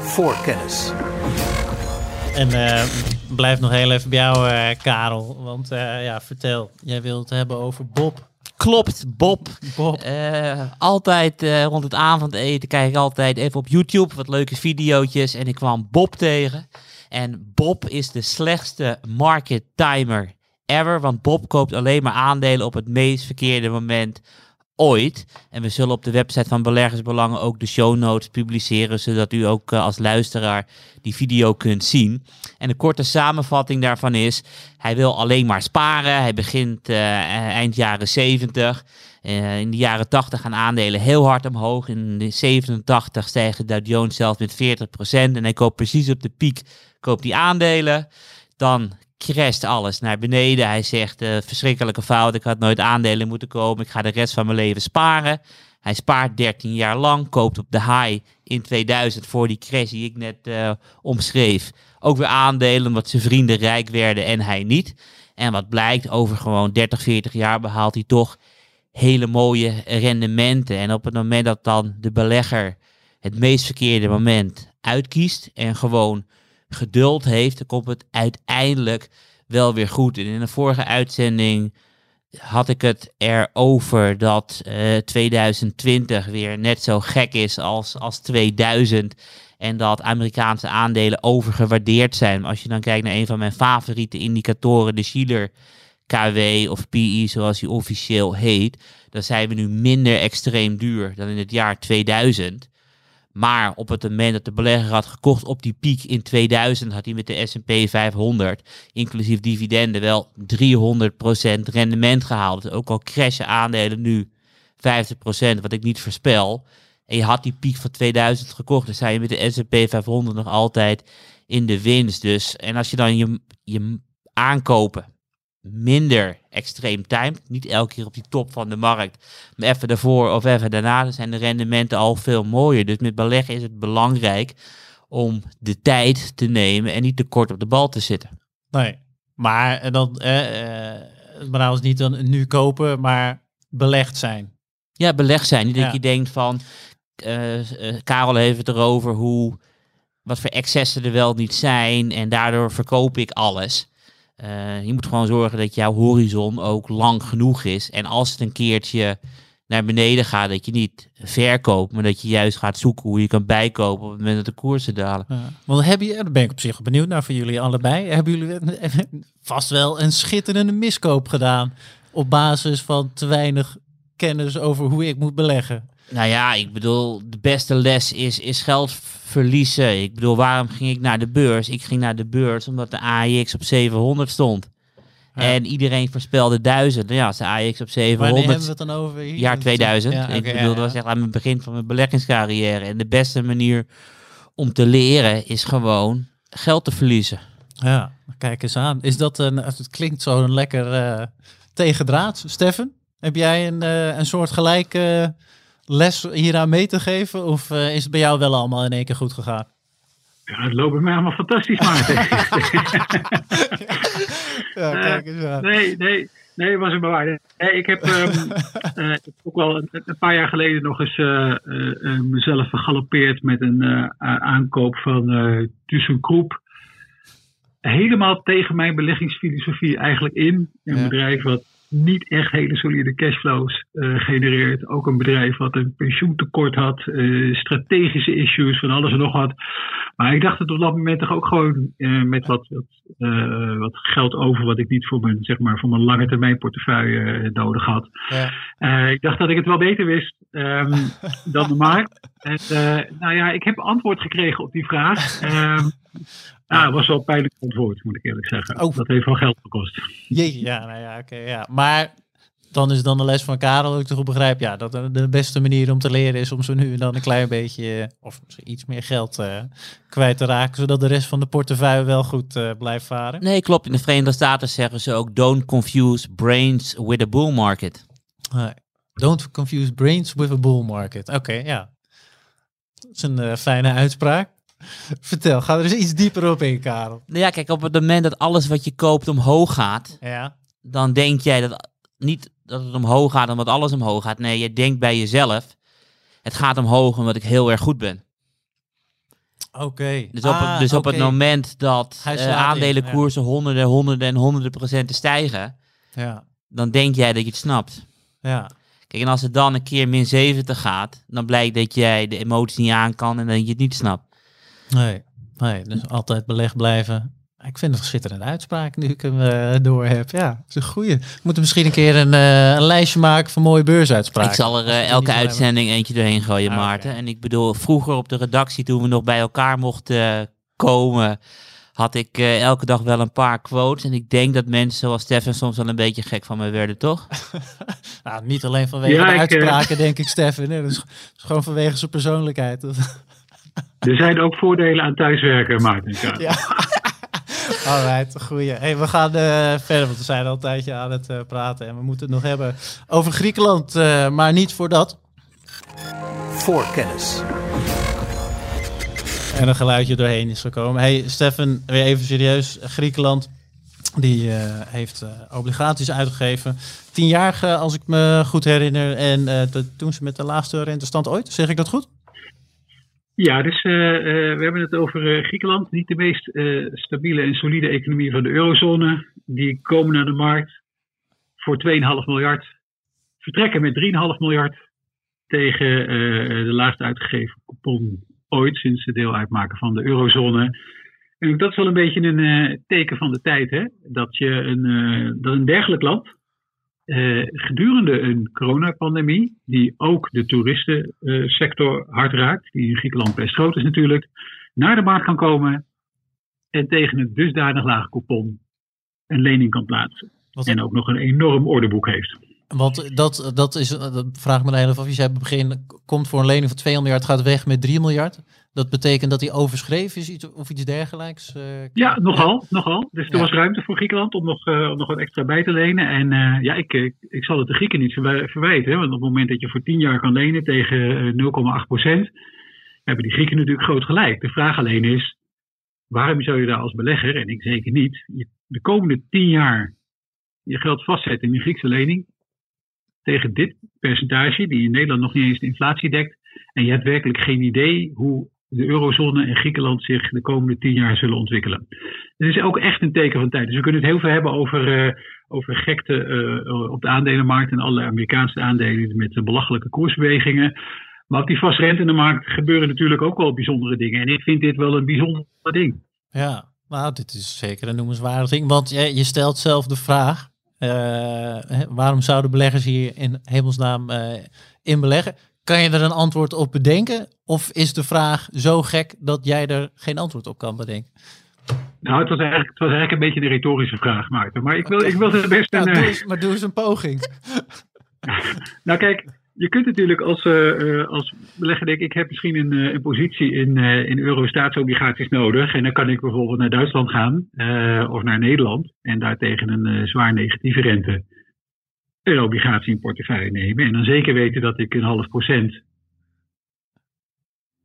Voorkennis. En eh, blijf nog heel even bij jou, eh, Karel. Want eh, ja, vertel, jij wilt het hebben over Bob. Klopt, Bob. Bob. Eh, altijd rond het avondeten kijk ik altijd even op YouTube wat leuke video's. En ik kwam Bob tegen. En Bob is de slechtste market timer ever. Want Bob koopt alleen maar aandelen op het meest verkeerde moment ooit. En we zullen op de website van Beleggersbelangen ook de show notes publiceren. Zodat u ook eh, als luisteraar die video kunt zien. En de korte samenvatting daarvan is: hij wil alleen maar sparen. Hij begint eh, eind jaren 70. Eh, in de jaren 80 gaan aandelen heel hard omhoog. In de 87 stijgen Dow Jones zelfs met 40%. En hij koopt precies op de piek koopt die aandelen. Dan crasht alles naar beneden. Hij zegt, eh, verschrikkelijke fout, ik had nooit aandelen moeten kopen. Ik ga de rest van mijn leven sparen. Hij spaart 13 jaar lang, koopt op de high in 2000 voor die crash die ik net eh, omschreef. Ook weer aandelen omdat zijn vrienden rijk werden en hij niet. En wat blijkt, over gewoon 30, 40 jaar behaalt hij toch hele mooie rendementen. En op het moment dat dan de belegger het meest verkeerde moment uitkiest en gewoon geduld heeft, dan komt het uiteindelijk wel weer goed. En in de vorige uitzending had ik het erover dat eh 2020 weer net zo gek is als, als 2000. En dat Amerikaanse aandelen overgewaardeerd zijn. Als je dan kijkt naar een van mijn favoriete indicatoren, de Schiller KW of PE zoals die officieel heet, dan zijn we nu minder extreem duur dan in het jaar 2000. Maar op het moment dat de belegger had gekocht op die piek in 2000, had hij met de S&P 500, inclusief dividenden, wel 300% rendement gehaald. Dus ook al crashen aandelen nu 50%, wat ik niet voorspel. En je had die piek van 2000 gekocht, dan sta je met de S&P 500 nog altijd in de winst. Dus, en als je dan je, je aankopen minder extreem timed, niet elke keer op die top van de markt, maar even daarvoor of even daarna, dan zijn de rendementen al veel mooier. Dus met beleggen is het belangrijk om de tijd te nemen en niet te kort op de bal te zitten. Nee, maar eh, dan, eh, eh, maar nou is niet dan nu kopen, maar belegd zijn. Ja, beleg zijn. Niet dat je denkt van, eh, eh, Karel heeft het erover hoe, wat voor excessen er wel niet zijn en daardoor verkoop ik alles. Eh, je moet gewoon zorgen dat jouw horizon ook lang genoeg is. En als het een keertje naar beneden gaat, dat je niet verkoopt, maar dat je juist gaat zoeken hoe je kan bijkopen op het moment dat de koersen dalen. Want heb je, daar ben ik op zich benieuwd naar voor jullie allebei. Hebben jullie vast wel een schitterende miskoop gedaan op basis van te weinig kennis over hoe ik moet beleggen? Nou ja, ik bedoel, de beste les is, is geld verliezen. Ik bedoel, waarom ging ik naar de beurs? Ik ging naar de beurs omdat de AIX op 700 stond. Ja. En iedereen voorspelde 1000. Nou ja, als de AIX op Wanneer hebben 700, we het dan over? hier? jaar 2000. Ja, ik bedoel, dat was echt aan het begin van mijn beleggingscarrière. En de beste manier om te leren is gewoon geld te verliezen. Ja, kijk eens aan. Is dat een, het klinkt zo een lekker eh tegendraad. Steffen, heb jij een, eh, een soort gelijke les hieraan mee te geven? Of eh, is het bij jou wel allemaal in één keer goed gegaan? Ja, het loopt bij mij allemaal fantastisch, Maarten. Ja, kijk eens aan. nee, nee, nee, was een bewaarde. Nee, ik heb ehm, eh, ik heb ook wel een, een paar jaar geleden nog eens eh, eh, eh, mezelf vergalopeerd met een eh, aankoop van eh ThyssenKrupp. Helemaal tegen mijn beleggingsfilosofie eigenlijk in. Een Ja. bedrijf wat niet echt hele solide cashflows eh, genereert. Ook een bedrijf wat een pensioentekort had, eh, strategische issues, van alles en nog wat. Maar ik dacht het op dat moment toch ook gewoon eh, met wat, wat, wat geld over, wat ik niet voor mijn, zeg maar, voor mijn lange termijn portefeuille nodig had. Ja. Ik dacht dat ik het wel beter wist ehm, dan de markt. En, eh, nou ja, ik heb antwoord gekregen op die vraag. Ehm nou, het was wel een pijnlijk antwoord, moet ik eerlijk zeggen. Oh. Dat heeft wel geld gekost. Jeetje, ja, nou ja, oké, ja. Maar dan is dan de les van Karel, dat ik toch goed begrijp, ja, dat de- beste manier om te leren is om zo nu en dan een klein beetje, eh, of misschien iets meer geld eh, kwijt te raken, zodat de rest van de portefeuille wel goed eh, blijft varen. Nee, klopt. In de Verenigde Staten zeggen ze ook: don't confuse brains with a bull market. Don't confuse brains with a bull market. Oké, ja. Dat is een eh, fijne uitspraak. Vertel, ga er eens iets dieper op in, Karel. Nou ja, kijk, op het moment dat alles wat je koopt omhoog gaat, Ja, dan denk jij dat niet dat het omhoog gaat omdat alles omhoog gaat. Nee, je denkt bij jezelf: het gaat omhoog omdat ik heel erg goed ben. Oké. Dus op, Ah, het- dus op het moment dat in, aandelenkoersen honderden, honderden en honderden procenten stijgen, Ja, dan denk jij dat je het snapt. ja. Kijk, en als het dan een keer min 70 gaat, dan blijkt dat jij de emotie niet aan kan en dat je het niet snapt. Nee, nee, dus altijd beleg blijven. Ik vind het een schitterende uitspraak nu ik hem eh, door heb. Ja, dat is een goeie. We moeten misschien een keer een, eh, een lijstje maken van mooie beursuitspraken. Ik zal er eh, elke uitzending eentje doorheen gooien, Ah, Maarten. En ik bedoel, vroeger op de redactie, toen we nog bij elkaar mochten komen, had ik eh, elke dag wel een paar quotes. En ik denk dat mensen zoals Stefan soms wel een beetje gek van me werden, toch? Nou, niet alleen vanwege Ja, de ik, eh, uitspraken, denk ik, Stefan. Dat is, dat is gewoon vanwege zijn persoonlijkheid. Er zijn ook voordelen aan thuiswerken, Maarten. Ja. Alright, goeie. Hey, we gaan eh, verder, want we zijn al een tijdje aan het eh, praten. En we moeten het nog hebben over Griekenland, eh, maar niet voordat. Voor kennis. En een geluidje doorheen is gekomen. Hey, Stefan, weer even serieus. Griekenland, die eh, heeft eh, obligaties uitgegeven. Tienjarige, als ik me goed herinner. En eh, toen ze met de laagste rentestand ooit. Zeg ik dat goed? Ja, dus we hebben het over Griekenland. Niet de meest stabiele en solide economie van de eurozone. Die komen naar de markt voor 2,5 miljard. Vertrekken met 3,5 miljard tegen de laagst uitgegeven coupon ooit sinds ze deel uitmaken van de eurozone. En dat is wel een beetje een eh, teken van de tijd, hè? Dat, je een, eh, dat een dergelijk land eh, gedurende een coronapandemie, die ook de toeristensector hard raakt, die in Griekenland best groot is natuurlijk, naar de markt kan komen en tegen een dusdanig lage coupon een lening kan plaatsen. Wat, En ook nog een enorm orderboek heeft. Want dat, dat is, dat vraag me even af. Je zei op het begin, komt voor een lening van 2 miljard, gaat weg met 3 miljard. Dat betekent dat hij overschreven is iets, of iets dergelijks? eh, Ja, nogal, nogal. Dus er Ja. was ruimte voor Griekenland om nog, eh, om nog wat extra bij te lenen. En eh, ja, ik, ik, ik zal het de Grieken niet verwij- verwijten. hè, Want op het moment dat je voor 10 jaar kan lenen tegen eh, 0,8 procent, hebben die Grieken natuurlijk groot gelijk. De vraag alleen is, waarom zou je daar als belegger, en ik zeker niet, je de komende 10 jaar je geld vastzetten in een Griekse lening tegen dit percentage, die in Nederland nog niet eens de inflatie dekt, en je hebt werkelijk geen idee hoe de eurozone en Griekenland zich de komende tien jaar zullen ontwikkelen. Het is ook echt een teken van tijd. Dus we kunnen het heel veel hebben over, uh, over gekte uh, op de aandelenmarkt en alle Amerikaanse aandelen met belachelijke koersbewegingen. Maar op die vastrente markt gebeuren natuurlijk ook wel bijzondere dingen. En ik vind dit wel een bijzonder ding. Ja, nou, dit is zeker een noemenswaardig ding. Want je, je stelt zelf de vraag: waarom zouden beleggers hier in hemelsnaam uh, in beleggen? Kan je er een antwoord op bedenken? Of is de vraag zo gek dat jij er geen antwoord op kan bedenken? Nou, het was eigenlijk, het was eigenlijk een beetje een retorische vraag, Maarten. Maar ik wil, ik wil er best een... Ja, doe eens, maar doe eens een poging. nou kijk, je kunt natuurlijk als, uh, als belegger denken, ik heb misschien een, een positie in, uh, in euro-staatsobligaties nodig. En dan kan ik bijvoorbeeld naar Duitsland gaan uh, of naar Nederland. En daar tegen een zwaar negatieve rente een obligatie in portefeuille nemen. En dan zeker weten dat ik een half procent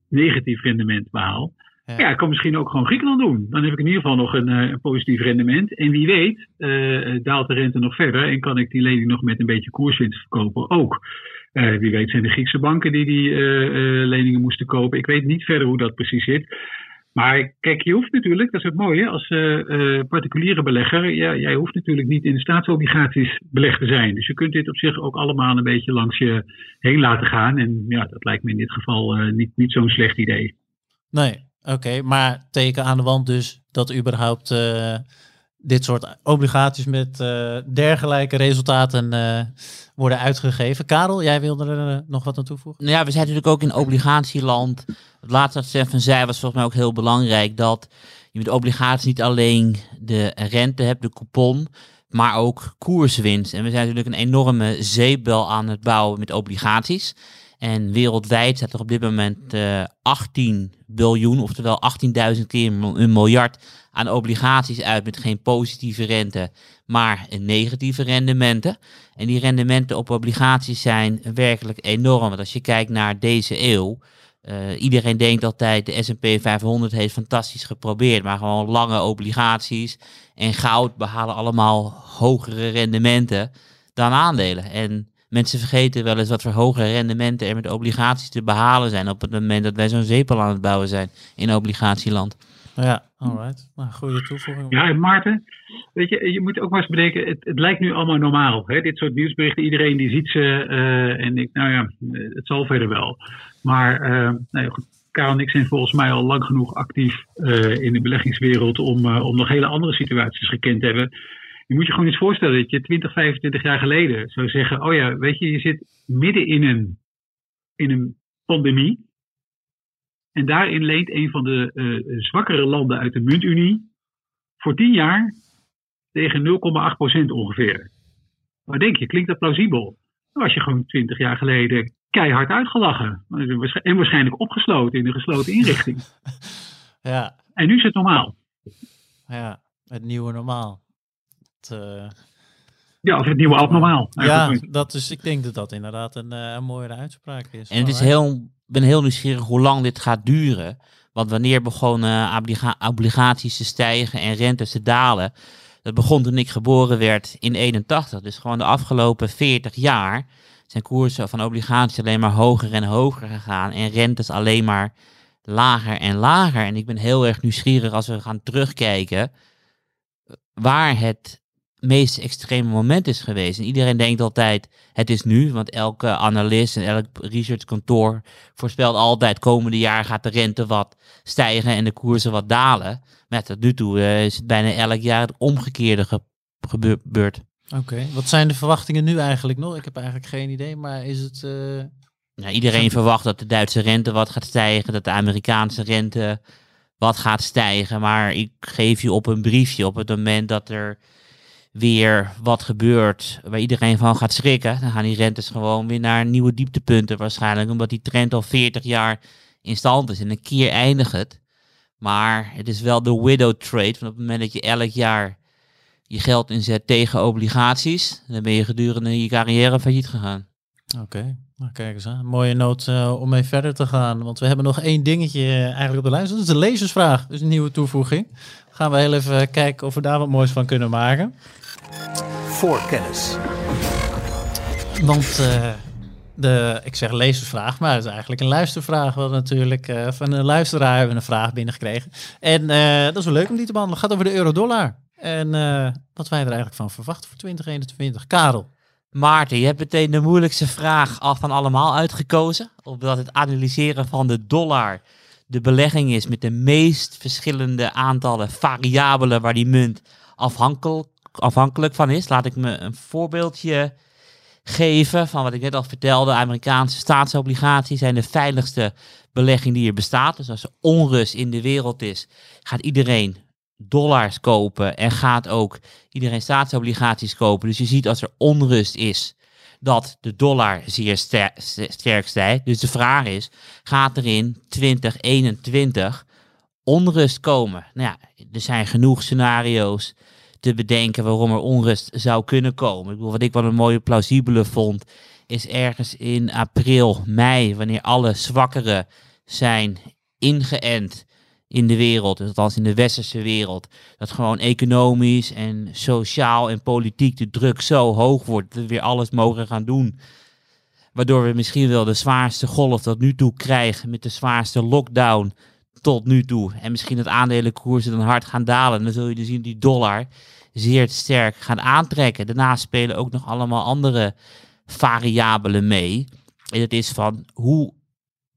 negatief rendement behaal. Ja. ja, ik kan misschien ook gewoon Griekenland doen. Dan heb ik in ieder geval nog een, een positief rendement. En wie weet, daalt de rente nog verder en kan ik die lening nog met een beetje koerswinst verkopen ook. Uh, wie weet zijn de Griekse banken die die uh, leningen moesten kopen. Ik weet niet verder hoe dat precies zit. Maar kijk, je hoeft natuurlijk, dat is het mooie, als uh, particuliere belegger, ja, jij hoeft natuurlijk niet in de staatsobligaties belegd te zijn. Dus je kunt dit op zich ook allemaal een beetje langs je heen laten gaan. En ja, dat lijkt me in dit geval niet, niet zo'n slecht idee. Nee, oké, maar teken aan de wand dus dat überhaupt dit soort obligaties met uh, dergelijke resultaten uh, worden uitgegeven. Karel, jij wilde er nog wat aan toevoegen? Nou ja, we zijn natuurlijk ook in obligatieland. Het laatste wat Stefan zei was volgens mij ook heel belangrijk. Dat je met obligaties niet alleen de rente hebt, de coupon, maar ook koerswinst. En we zijn natuurlijk een enorme zeepbel aan het bouwen met obligaties. En wereldwijd staat er op dit moment uh, 18 biljoen, oftewel 18.000 keer een miljard aan obligaties uit met geen positieve rente, maar negatieve rendementen. En die rendementen op obligaties zijn werkelijk enorm. Want als je kijkt naar deze eeuw, uh, iedereen denkt altijd de S&P 500 heeft fantastisch geprobeerd, maar gewoon lange obligaties en goud behalen allemaal hogere rendementen dan aandelen. En Mensen vergeten wel eens wat voor hoge rendementen er met obligaties te behalen zijn op het moment dat wij zo'n zeepel aan het bouwen zijn in obligatieland. Ja, alright. Nou, goede toevoeging. Ja, en Maarten, weet je, je moet ook maar eens bedenken, het, het lijkt nu allemaal normaal. Hè? Dit soort nieuwsberichten, iedereen die ziet ze eh, en ik, nou ja, het zal verder wel. Maar uh, nou ja, goed, Karel en ik zijn volgens mij al lang genoeg actief uh, in de beleggingswereld om, uh, om nog hele andere situaties gekend te hebben. Je moet je gewoon eens voorstellen dat je 20, 25 jaar geleden zou zeggen: Oh ja, weet je, je zit midden in een, in een pandemie. En daarin leent een van de uh, zwakkere landen uit de muntunie voor 10 jaar tegen 0,8% ongeveer. Wat denk je, klinkt dat plausibel? Nou, als je gewoon 20 jaar geleden keihard uitgelachen. En waarschijnlijk opgesloten in een gesloten inrichting. ja. En nu is het normaal. Ja, het nieuwe normaal. Het, uh... Ja, of het nieuwe abnormaal. Ja, dat is, ik denk dat dat inderdaad een, uh, een mooiere uitspraak is. En het is heel, ik ben heel nieuwsgierig hoe lang dit gaat duren. Want wanneer begonnen obliga obligaties te stijgen en rentes te dalen? Dat begon toen ik geboren werd in 81. Dus gewoon de afgelopen 40 jaar zijn koersen van obligaties alleen maar hoger en hoger gegaan. En rentes alleen maar lager en lager. En ik ben heel erg nieuwsgierig als we gaan terugkijken waar het meest extreme moment is geweest. En iedereen denkt altijd, het is nu, want elke analist en elk researchkantoor voorspelt altijd, komende jaar gaat de rente wat stijgen en de koersen wat dalen. Maar tot nu toe uh, is het bijna elk jaar het omgekeerde ge gebeurd. Oké, okay. wat zijn de verwachtingen nu eigenlijk nog? Ik heb eigenlijk geen idee, maar is het... Uh... Nou, iedereen verwacht dat de Duitse rente wat gaat stijgen, dat de Amerikaanse rente wat gaat stijgen. Maar ik geef je op een briefje op het moment dat er weer wat gebeurt waar iedereen van gaat schrikken. Dan gaan die rentes gewoon weer naar nieuwe dieptepunten waarschijnlijk. Omdat die trend al 40 jaar in stand is. En een keer eindigt het. Maar het is wel de widow trade. Van op het moment dat je elk jaar je geld inzet tegen obligaties. Dan ben je gedurende je carrière failliet gegaan. Oké, okay. nou kijk eens aan. Mooie noot uh, om mee verder te gaan. Want we hebben nog één dingetje uh, eigenlijk op de lijst. Dat is de lezersvraag. Dus een nieuwe toevoeging. Gaan we heel even kijken of we daar wat moois van kunnen maken. Voorkennis. Want uh, de, ik zeg lezersvraag, maar het is eigenlijk een luistervraag. We natuurlijk van een luisteraar hebben we een vraag binnengekregen. En dat is wel leuk om die te behandelen. Het gaat over de euro-dollar. En wat wij er eigenlijk van verwachten voor 2021. Karel. Maarten, je hebt meteen de moeilijkste vraag af van allemaal uitgekozen. Omdat het analyseren van de dollar de belegging is met de meest verschillende aantallen variabelen waar die munt afhankelijk, afhankelijk van is. Laat ik me een voorbeeldje geven van wat ik net al vertelde. Amerikaanse staatsobligaties zijn de veiligste belegging die er bestaat. Dus als er onrust in de wereld is, gaat iedereen dollars kopen en gaat ook iedereen staatsobligaties kopen. Dus je ziet als er onrust is dat de dollar zeer ster sterk stijgt. Dus de vraag is, gaat er in 2021 onrust komen? Nou ja, er zijn genoeg scenario's te bedenken waarom er onrust zou kunnen komen. Ik bedoel, wat ik wel een mooie plausibele vond, is ergens in april, mei, wanneer alle zwakkeren zijn ingeënt in de wereld, dus althans in de westerse wereld, dat gewoon economisch en sociaal en politiek de druk zo hoog wordt dat we weer alles mogen gaan doen. Waardoor we misschien wel de zwaarste golf tot nu toe krijgen met de zwaarste lockdown tot nu toe. En misschien dat aandelenkoersen dan hard gaan dalen. Dan zul je dus zien die dollar zeer sterk gaan aantrekken. Daarnaast spelen ook nog allemaal andere variabelen mee. En dat is van hoe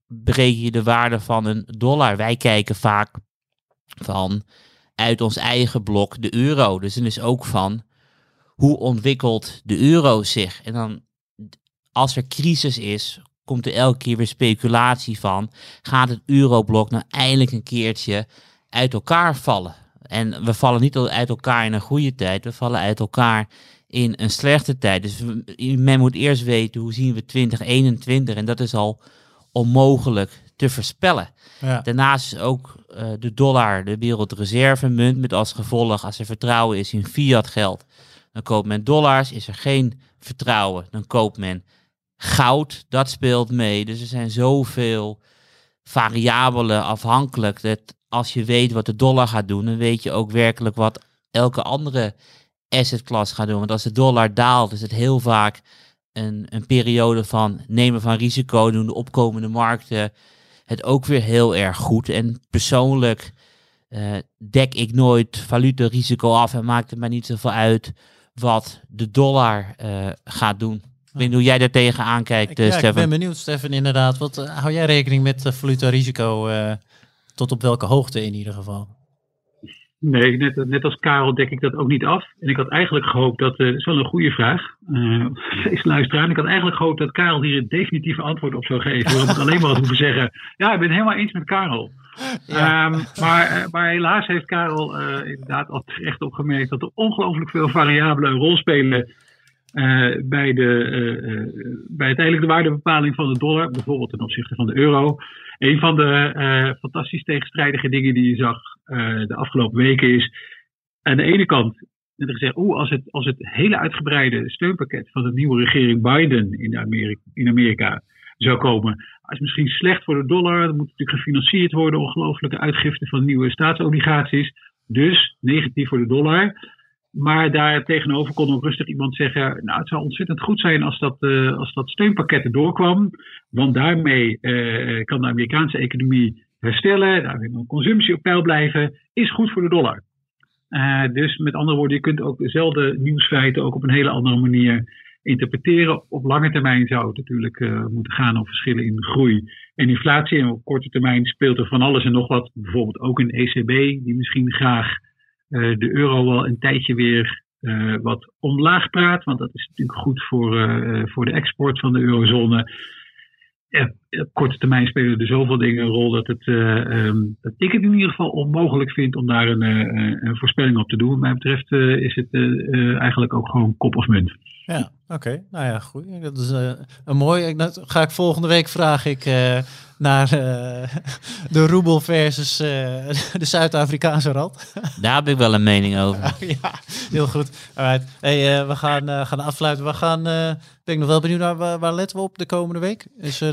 bereken je de waarde van een dollar. Wij kijken vaak van uit ons eigen blok de euro. Dus dan is ook van hoe ontwikkelt de euro zich. En dan als er crisis is, komt er elke keer weer speculatie van. Gaat het euroblok nou eindelijk een keertje uit elkaar vallen? En we vallen niet uit elkaar in een goede tijd, we vallen uit elkaar in een slechte tijd. Dus men moet eerst weten hoe zien we 2021 en dat is al onmogelijk te voorspellen. Ja. Daarnaast is ook uh, de dollar de wereldreservemunt met als gevolg als er vertrouwen is in fiat geld, dan koopt men dollars. Is er geen vertrouwen, dan koopt men goud. Dat speelt mee. Dus er zijn zoveel variabelen afhankelijk dat als je weet wat de dollar gaat doen, dan weet je ook werkelijk wat elke andere asset class gaat doen. Want als de dollar daalt, is het heel vaak een, een periode van nemen van risico, doen de opkomende markten het ook weer heel erg goed. En persoonlijk eh, dek ik nooit valutarisico af en maakt het mij niet zoveel uit wat de dollar eh, gaat doen. Ik weet niet hoe jij daar tegenaan kijkt, Ik, eh, ja, ik Stefan. ben benieuwd, Stefan, inderdaad. Wat eh, hou jij rekening met uh, valutarisico? eh, tot op welke hoogte in ieder geval? Nee, net, net als Karel dek ik dat ook niet af. En ik had eigenlijk gehoopt dat, eh, dat is wel een goede vraag, uh, is luisteraar. Ik had eigenlijk gehoopt dat Karel hier het definitieve antwoord op zou geven. Waarom ik alleen maar had hoeven zeggen, ja, ik ben het helemaal eens met Karel. Ja. Um, maar, uh, maar, helaas heeft Karel uh, inderdaad al terecht opgemerkt dat er ongelooflijk veel variabelen een rol spelen uh, bij, de, bij uiteindelijk de waardebepaling van de dollar, bijvoorbeeld ten opzichte van de euro. Een van de fantastisch tegenstrijdige dingen die je zag de afgelopen weken is aan de ene kant werd er gezegd, oeh, als het, als het hele uitgebreide steunpakket van de nieuwe regering Biden in Amerika, in Amerika zou komen, is misschien slecht voor de dollar. Dat moet natuurlijk gefinancierd worden, ongelooflijke uitgiften van nieuwe staatsobligaties. Dus negatief voor de dollar. Maar daar tegenover kon ook rustig iemand zeggen: Nou, het zou ontzettend goed zijn als dat, uh, als dat steunpakket erdoor kwam. Want daarmee uh, kan de Amerikaanse economie herstellen, daarmee kan consumptie op peil blijven. Is goed voor de dollar. Uh, dus met andere woorden, je kunt ook dezelfde nieuwsfeiten ook op een hele andere manier interpreteren. Op lange termijn zou het natuurlijk moeten gaan om verschillen in groei en inflatie. En op korte termijn speelt er van alles en nog wat. Bijvoorbeeld ook een ECB, die misschien graag de euro wel een tijdje weer uh, wat omlaag praat. Want dat is natuurlijk goed voor, voor de export van de eurozone. op korte termijn spelen er zoveel dingen een rol dat, het, um, dat ik het in ieder geval onmogelijk vind om daar een, een voorspelling op te doen. Wat mij betreft is het eigenlijk ook gewoon kop of munt. Ja, oké. Okay. Nou ja, goed. Dat is uh, een mooi. Dat ga ik volgende week vraag ik uh, naar uh, de roebel versus de Zuid-Afrikaanse rand. Daar heb ik wel een mening over. ja, heel goed. Alright. Hey, we gaan, gaan afsluiten. We gaan. ben ik nog wel benieuwd naar waar, waar, letten we op de komende week? Is er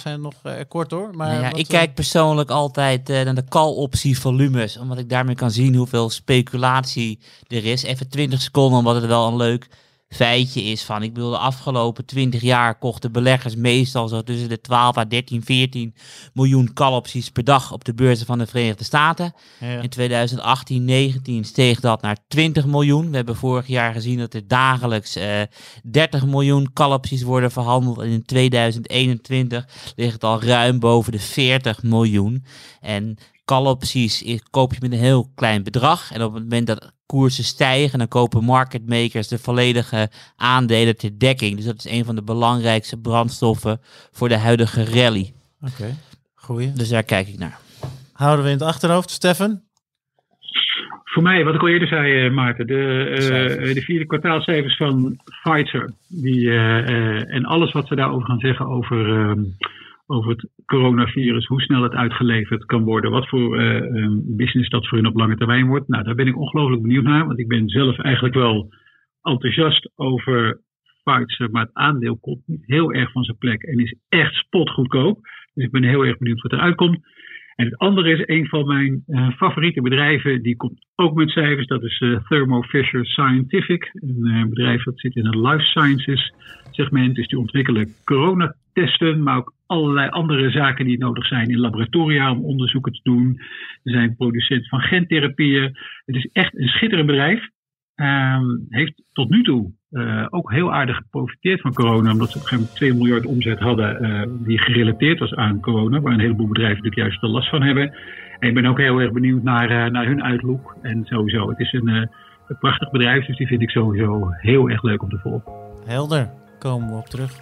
zijn er nog kort hoor. Maar nou ja, ik kijk persoonlijk altijd naar de call-optie volumes, omdat ik daarmee kan zien hoeveel speculatie er is. Even 20 seconden, omdat het wel een leuk feitje is van, ik bedoel, de afgelopen 20 jaar kochten beleggers meestal zo tussen de 12 à 13, 14 miljoen call-opties per dag op de beurzen van de Verenigde Staten. Ja. In 2018, 19 steeg dat naar 20 miljoen. We hebben vorig jaar gezien dat er dagelijks uh, 30 miljoen call-opties worden verhandeld. En in 2021 ligt het al ruim boven de 40 miljoen. En call-opties koop je met een heel klein bedrag. En op het moment dat koersen stijgen, dan kopen market makers de volledige aandelen ter dekking. Dus dat is een van de belangrijkste brandstoffen voor de huidige rally. Oké, okay. goeie. Dus daar kijk ik naar. Houden we in het achterhoofd, Stefan? Voor mij, wat ik al eerder zei, uh, Maarten, de, uh, de vierde kwartaalcijfers van Pfizer. Die, uh, en alles wat ze daarover gaan zeggen over over het coronavirus, hoe snel het uitgeleverd kan worden, wat voor uh, um, business dat voor hun op lange termijn wordt. Nou, daar ben ik ongelooflijk benieuwd naar, want ik ben zelf eigenlijk wel enthousiast over Pfizer, maar het aandeel komt niet heel erg van zijn plek en is echt spotgoedkoop. Dus ik ben heel erg benieuwd wat eruit komt. En het andere is een van mijn uh, favoriete bedrijven, die komt ook met cijfers. Dat is uh, Thermo Fisher Scientific, een uh, bedrijf dat zit in het life sciences segment. Dus die ontwikkelen coronatesten, maar ook allerlei andere zaken die nodig zijn in laboratoria om onderzoeken te doen. Ze zijn producent van gentherapieën. Het is echt een schitterend bedrijf. Um, heeft tot nu toe uh, ook heel aardig geprofiteerd van corona, omdat ze op een gegeven moment 2 miljard omzet hadden uh, die gerelateerd was aan corona, waar een heleboel bedrijven natuurlijk juist de last van hebben. En ik ben ook heel erg benieuwd naar, uh, naar hun uitlook. En sowieso, het is een, een prachtig bedrijf, dus die vind ik sowieso heel erg leuk om te volgen. Helder, komen we op terug.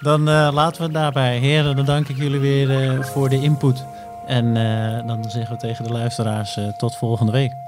Dan laten we het daarbij. Heren, dan dank ik jullie weer voor de input. En dan zeggen we tegen de luisteraars tot volgende week.